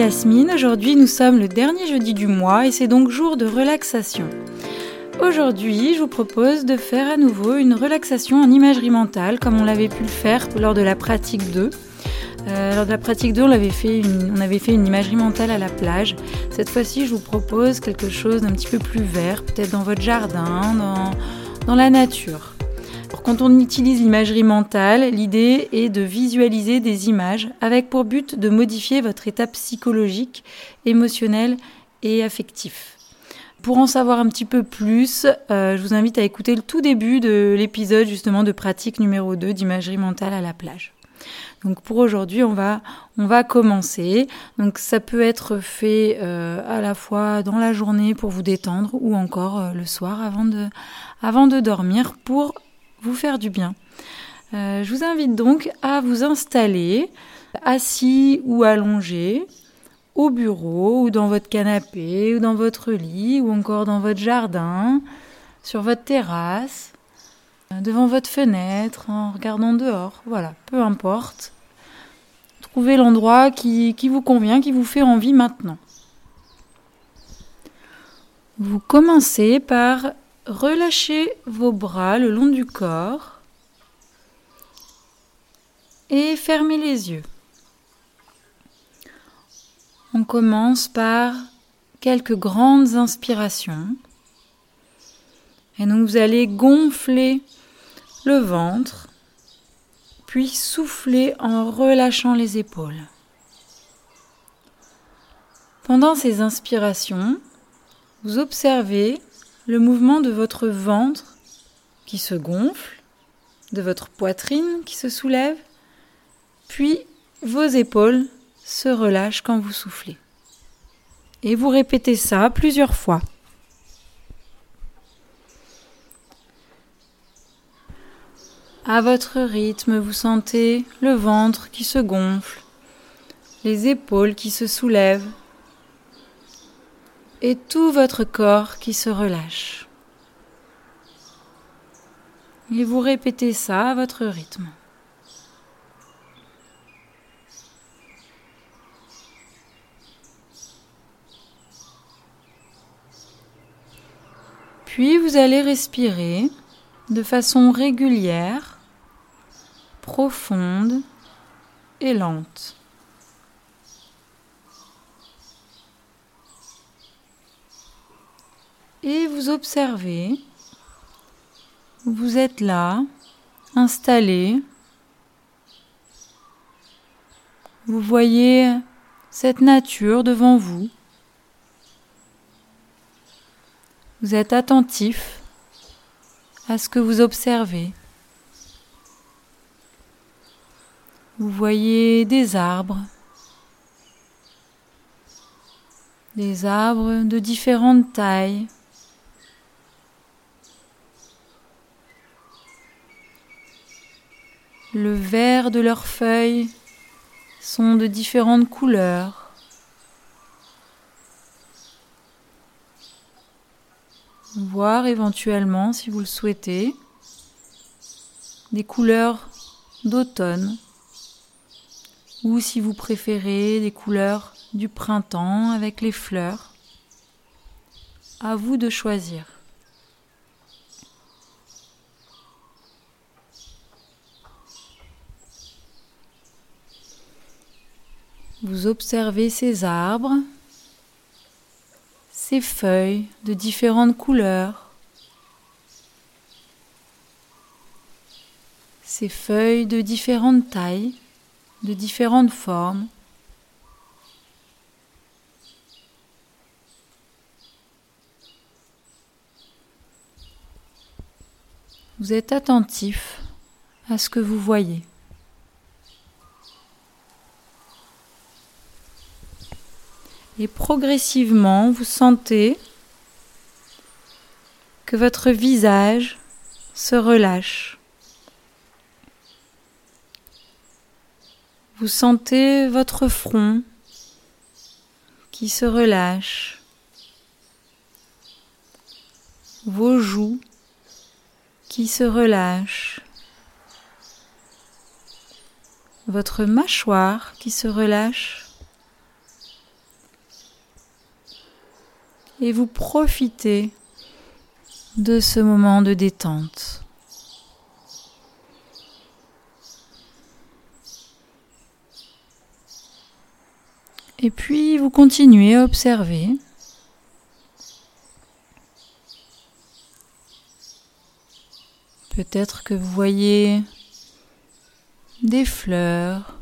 Yasmine, aujourd'hui nous sommes le dernier jeudi du mois et c'est donc jour de relaxation. Aujourd'hui, je vous propose de faire à nouveau une relaxation en imagerie mentale comme on l'avait pu le faire lors de la pratique 2. Euh, lors de la pratique 2, on avait, fait une, imagerie mentale à la plage. Cette fois-ci, je vous propose quelque chose d'un petit peu plus vert, peut-être dans votre jardin, dans la nature. Quand on utilise l'imagerie mentale, l'idée est de visualiser des images avec pour but de modifier votre état psychologique, émotionnel et affectif. Pour en savoir un petit peu plus, euh, je vous invite à écouter le tout début de l'épisode justement de pratique numéro 2 d'imagerie mentale à la plage. Donc pour aujourd'hui, on va, on va commencer. Donc ça peut être fait euh, à la fois dans la journée pour vous détendre ou encore euh, le soir avant de, avant de dormir pour vous faire du bien. Euh, je vous invite donc à vous installer assis ou allongé au bureau ou dans votre canapé ou dans votre lit ou encore dans votre jardin, sur votre terrasse, devant votre fenêtre, en regardant dehors. Voilà, peu importe. Trouvez l'endroit qui, qui vous convient, qui vous fait envie maintenant. Vous commencez par relâchez vos bras le long du corps et fermez les yeux. On commence par quelques grandes inspirations. Et donc vous allez gonfler le ventre, puis souffler en relâchant les épaules. Pendant ces inspirations, vous observez le mouvement de votre ventre qui se gonfle, de votre poitrine qui se soulève, puis vos épaules se relâchent quand vous soufflez. Et vous répétez ça plusieurs fois. À votre rythme, vous sentez le ventre qui se gonfle, les épaules qui se soulèvent, et tout votre corps qui se relâche. Et vous répétez ça à votre rythme. Puis vous allez respirer de façon régulière, profonde et lente. Et vous observez. Vous êtes là, installé. Vous voyez cette nature devant vous. Vous êtes attentif à ce que vous observez. Vous voyez des arbres, des arbres de différentes tailles, Le vert de leurs feuilles sont de différentes couleurs. Voir éventuellement, si vous le souhaitez, des couleurs d'automne ou si vous préférez des couleurs du printemps avec les fleurs. À vous de choisir. Vous observez ces arbres, ces feuilles de différentes couleurs, ces feuilles de différentes tailles, de différentes formes. Vous êtes attentif à ce que vous voyez. Et progressivement, vous sentez que votre visage se relâche. Vous sentez votre front qui se relâche, vos joues qui se relâchent, votre mâchoire qui se relâche et vous profitez de ce moment de détente. Et puis vous continuez à observer. Peut-être que vous voyez des fleurs.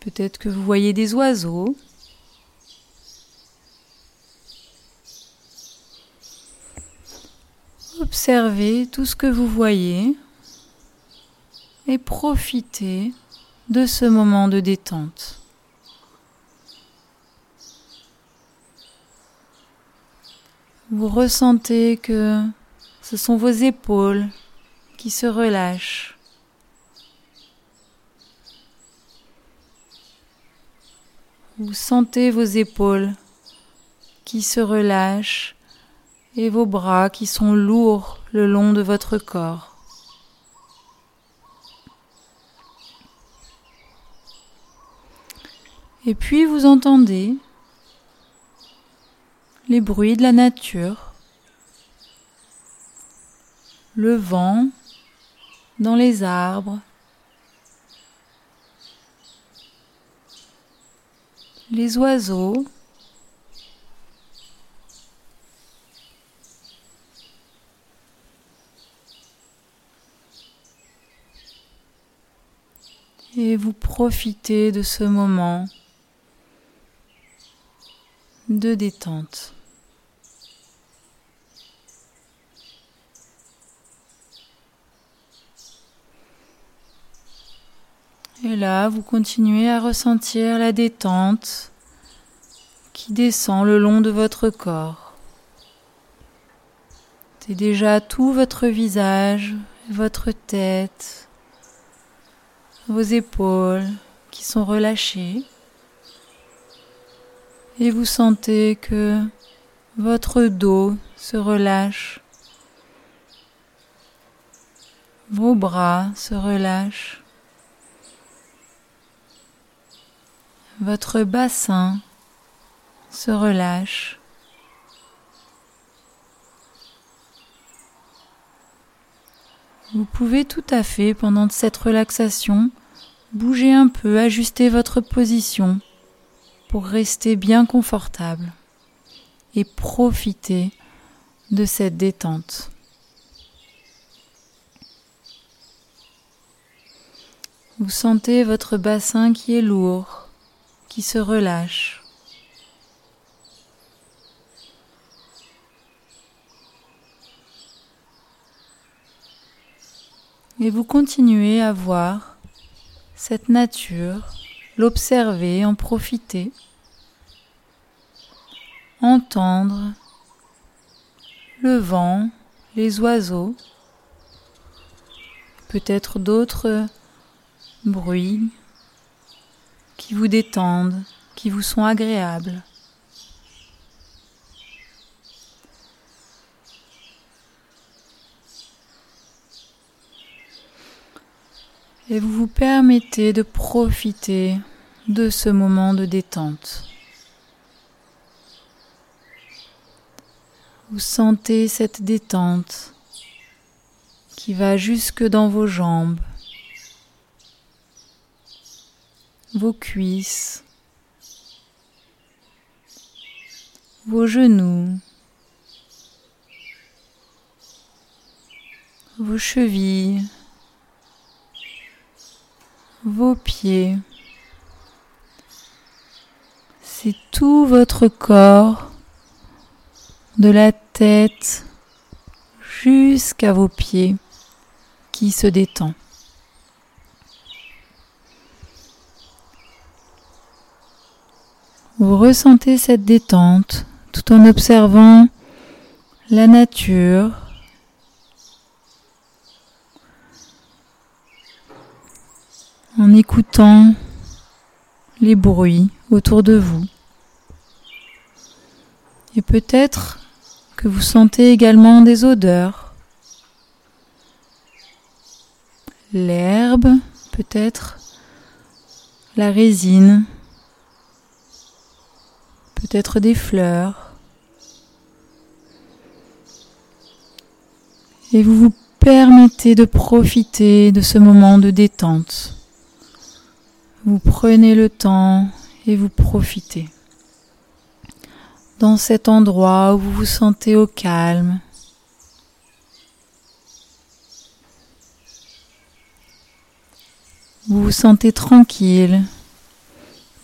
Peut-être que vous voyez des oiseaux. Observez tout ce que vous voyez et profitez de ce moment de détente. Vous ressentez que ce sont vos épaules qui se relâchent. Vous sentez vos épaules qui se relâchent et vos bras qui sont lourds le long de votre corps. Et puis vous entendez les bruits de la nature, le vent dans les arbres, les oiseaux, et vous profitez de ce moment de détente. Et là, vous continuez à ressentir la détente qui descend le long de votre corps. C'est déjà tout votre visage, votre tête, vos épaules qui sont relâchées et vous sentez que votre dos se relâche, vos bras se relâchent, votre bassin se relâche. Vous pouvez tout à fait, pendant cette relaxation, bouger un peu, ajuster votre position pour rester bien confortable et profiter de cette détente. Vous sentez votre bassin qui est lourd, qui se relâche. Et vous continuez à voir cette nature l'observer, en profiter, entendre le vent, les oiseaux, peut-être d'autres bruits qui vous détendent, qui vous sont agréables. Et vous vous permettez de profiter de ce moment de détente. Vous sentez cette détente qui va jusque dans vos jambes, vos cuisses, vos genoux, vos chevilles, vos pieds. C'est tout votre corps, de la tête jusqu'à vos pieds, qui se détend. Vous ressentez cette détente tout en observant la nature, en écoutant les bruits autour de vous. Et peut-être que vous sentez également des odeurs. L'herbe, peut-être la résine, peut-être des fleurs. Et vous vous permettez de profiter de ce moment de détente. Vous prenez le temps et vous profitez. Dans cet endroit où vous vous sentez au calme, vous vous sentez tranquille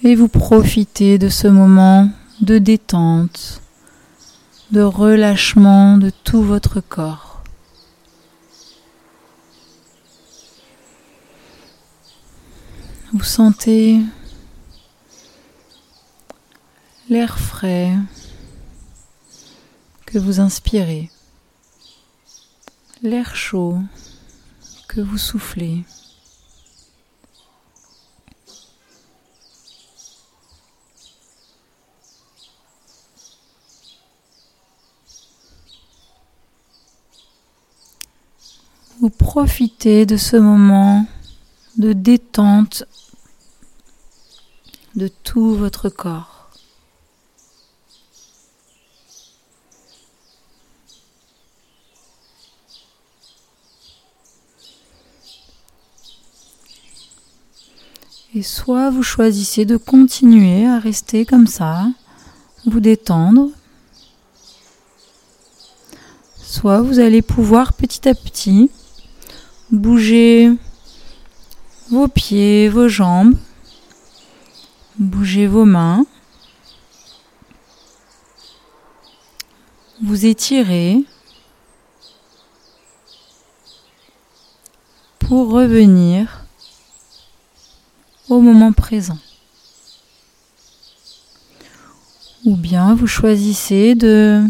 et vous profitez de ce moment de détente, de relâchement de tout votre corps. Vous sentez l'air frais que vous inspirez, l'air chaud que vous soufflez. Vous profitez de ce moment de détente de tout votre corps. Et soit vous choisissez de continuer à rester comme ça, vous détendre, soit vous allez pouvoir petit à petit bouger vos pieds, vos jambes, bougez vos mains, vous étirez pour revenir au moment présent. Ou bien vous choisissez de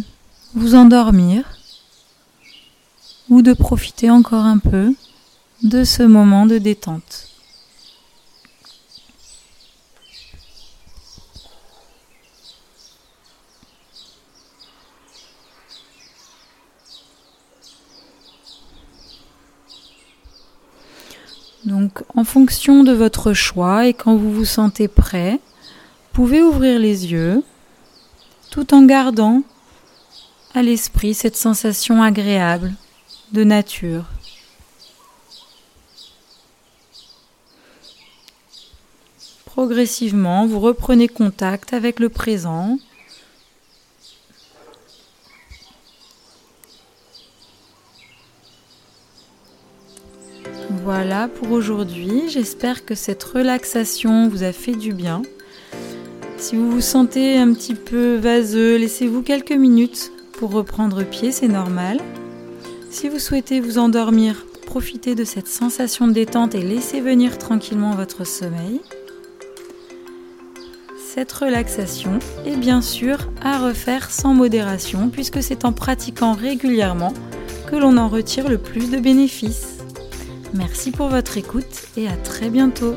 vous endormir ou de profiter encore un peu de ce moment de détente. Donc en fonction de votre choix et quand vous vous sentez prêt, pouvez ouvrir les yeux tout en gardant à l'esprit cette sensation agréable de nature. Progressivement, vous reprenez contact avec le présent. Pour aujourd'hui. J'espère que cette relaxation vous a fait du bien. Si vous vous sentez un petit peu vaseux, laissez-vous quelques minutes pour reprendre pied, c'est normal. Si vous souhaitez vous endormir, profitez de cette sensation de détente et laissez venir tranquillement votre sommeil. Cette relaxation est bien sûr à refaire sans modération puisque c'est en pratiquant régulièrement que l'on en retire le plus de bénéfices. Merci pour votre écoute et à très bientôt.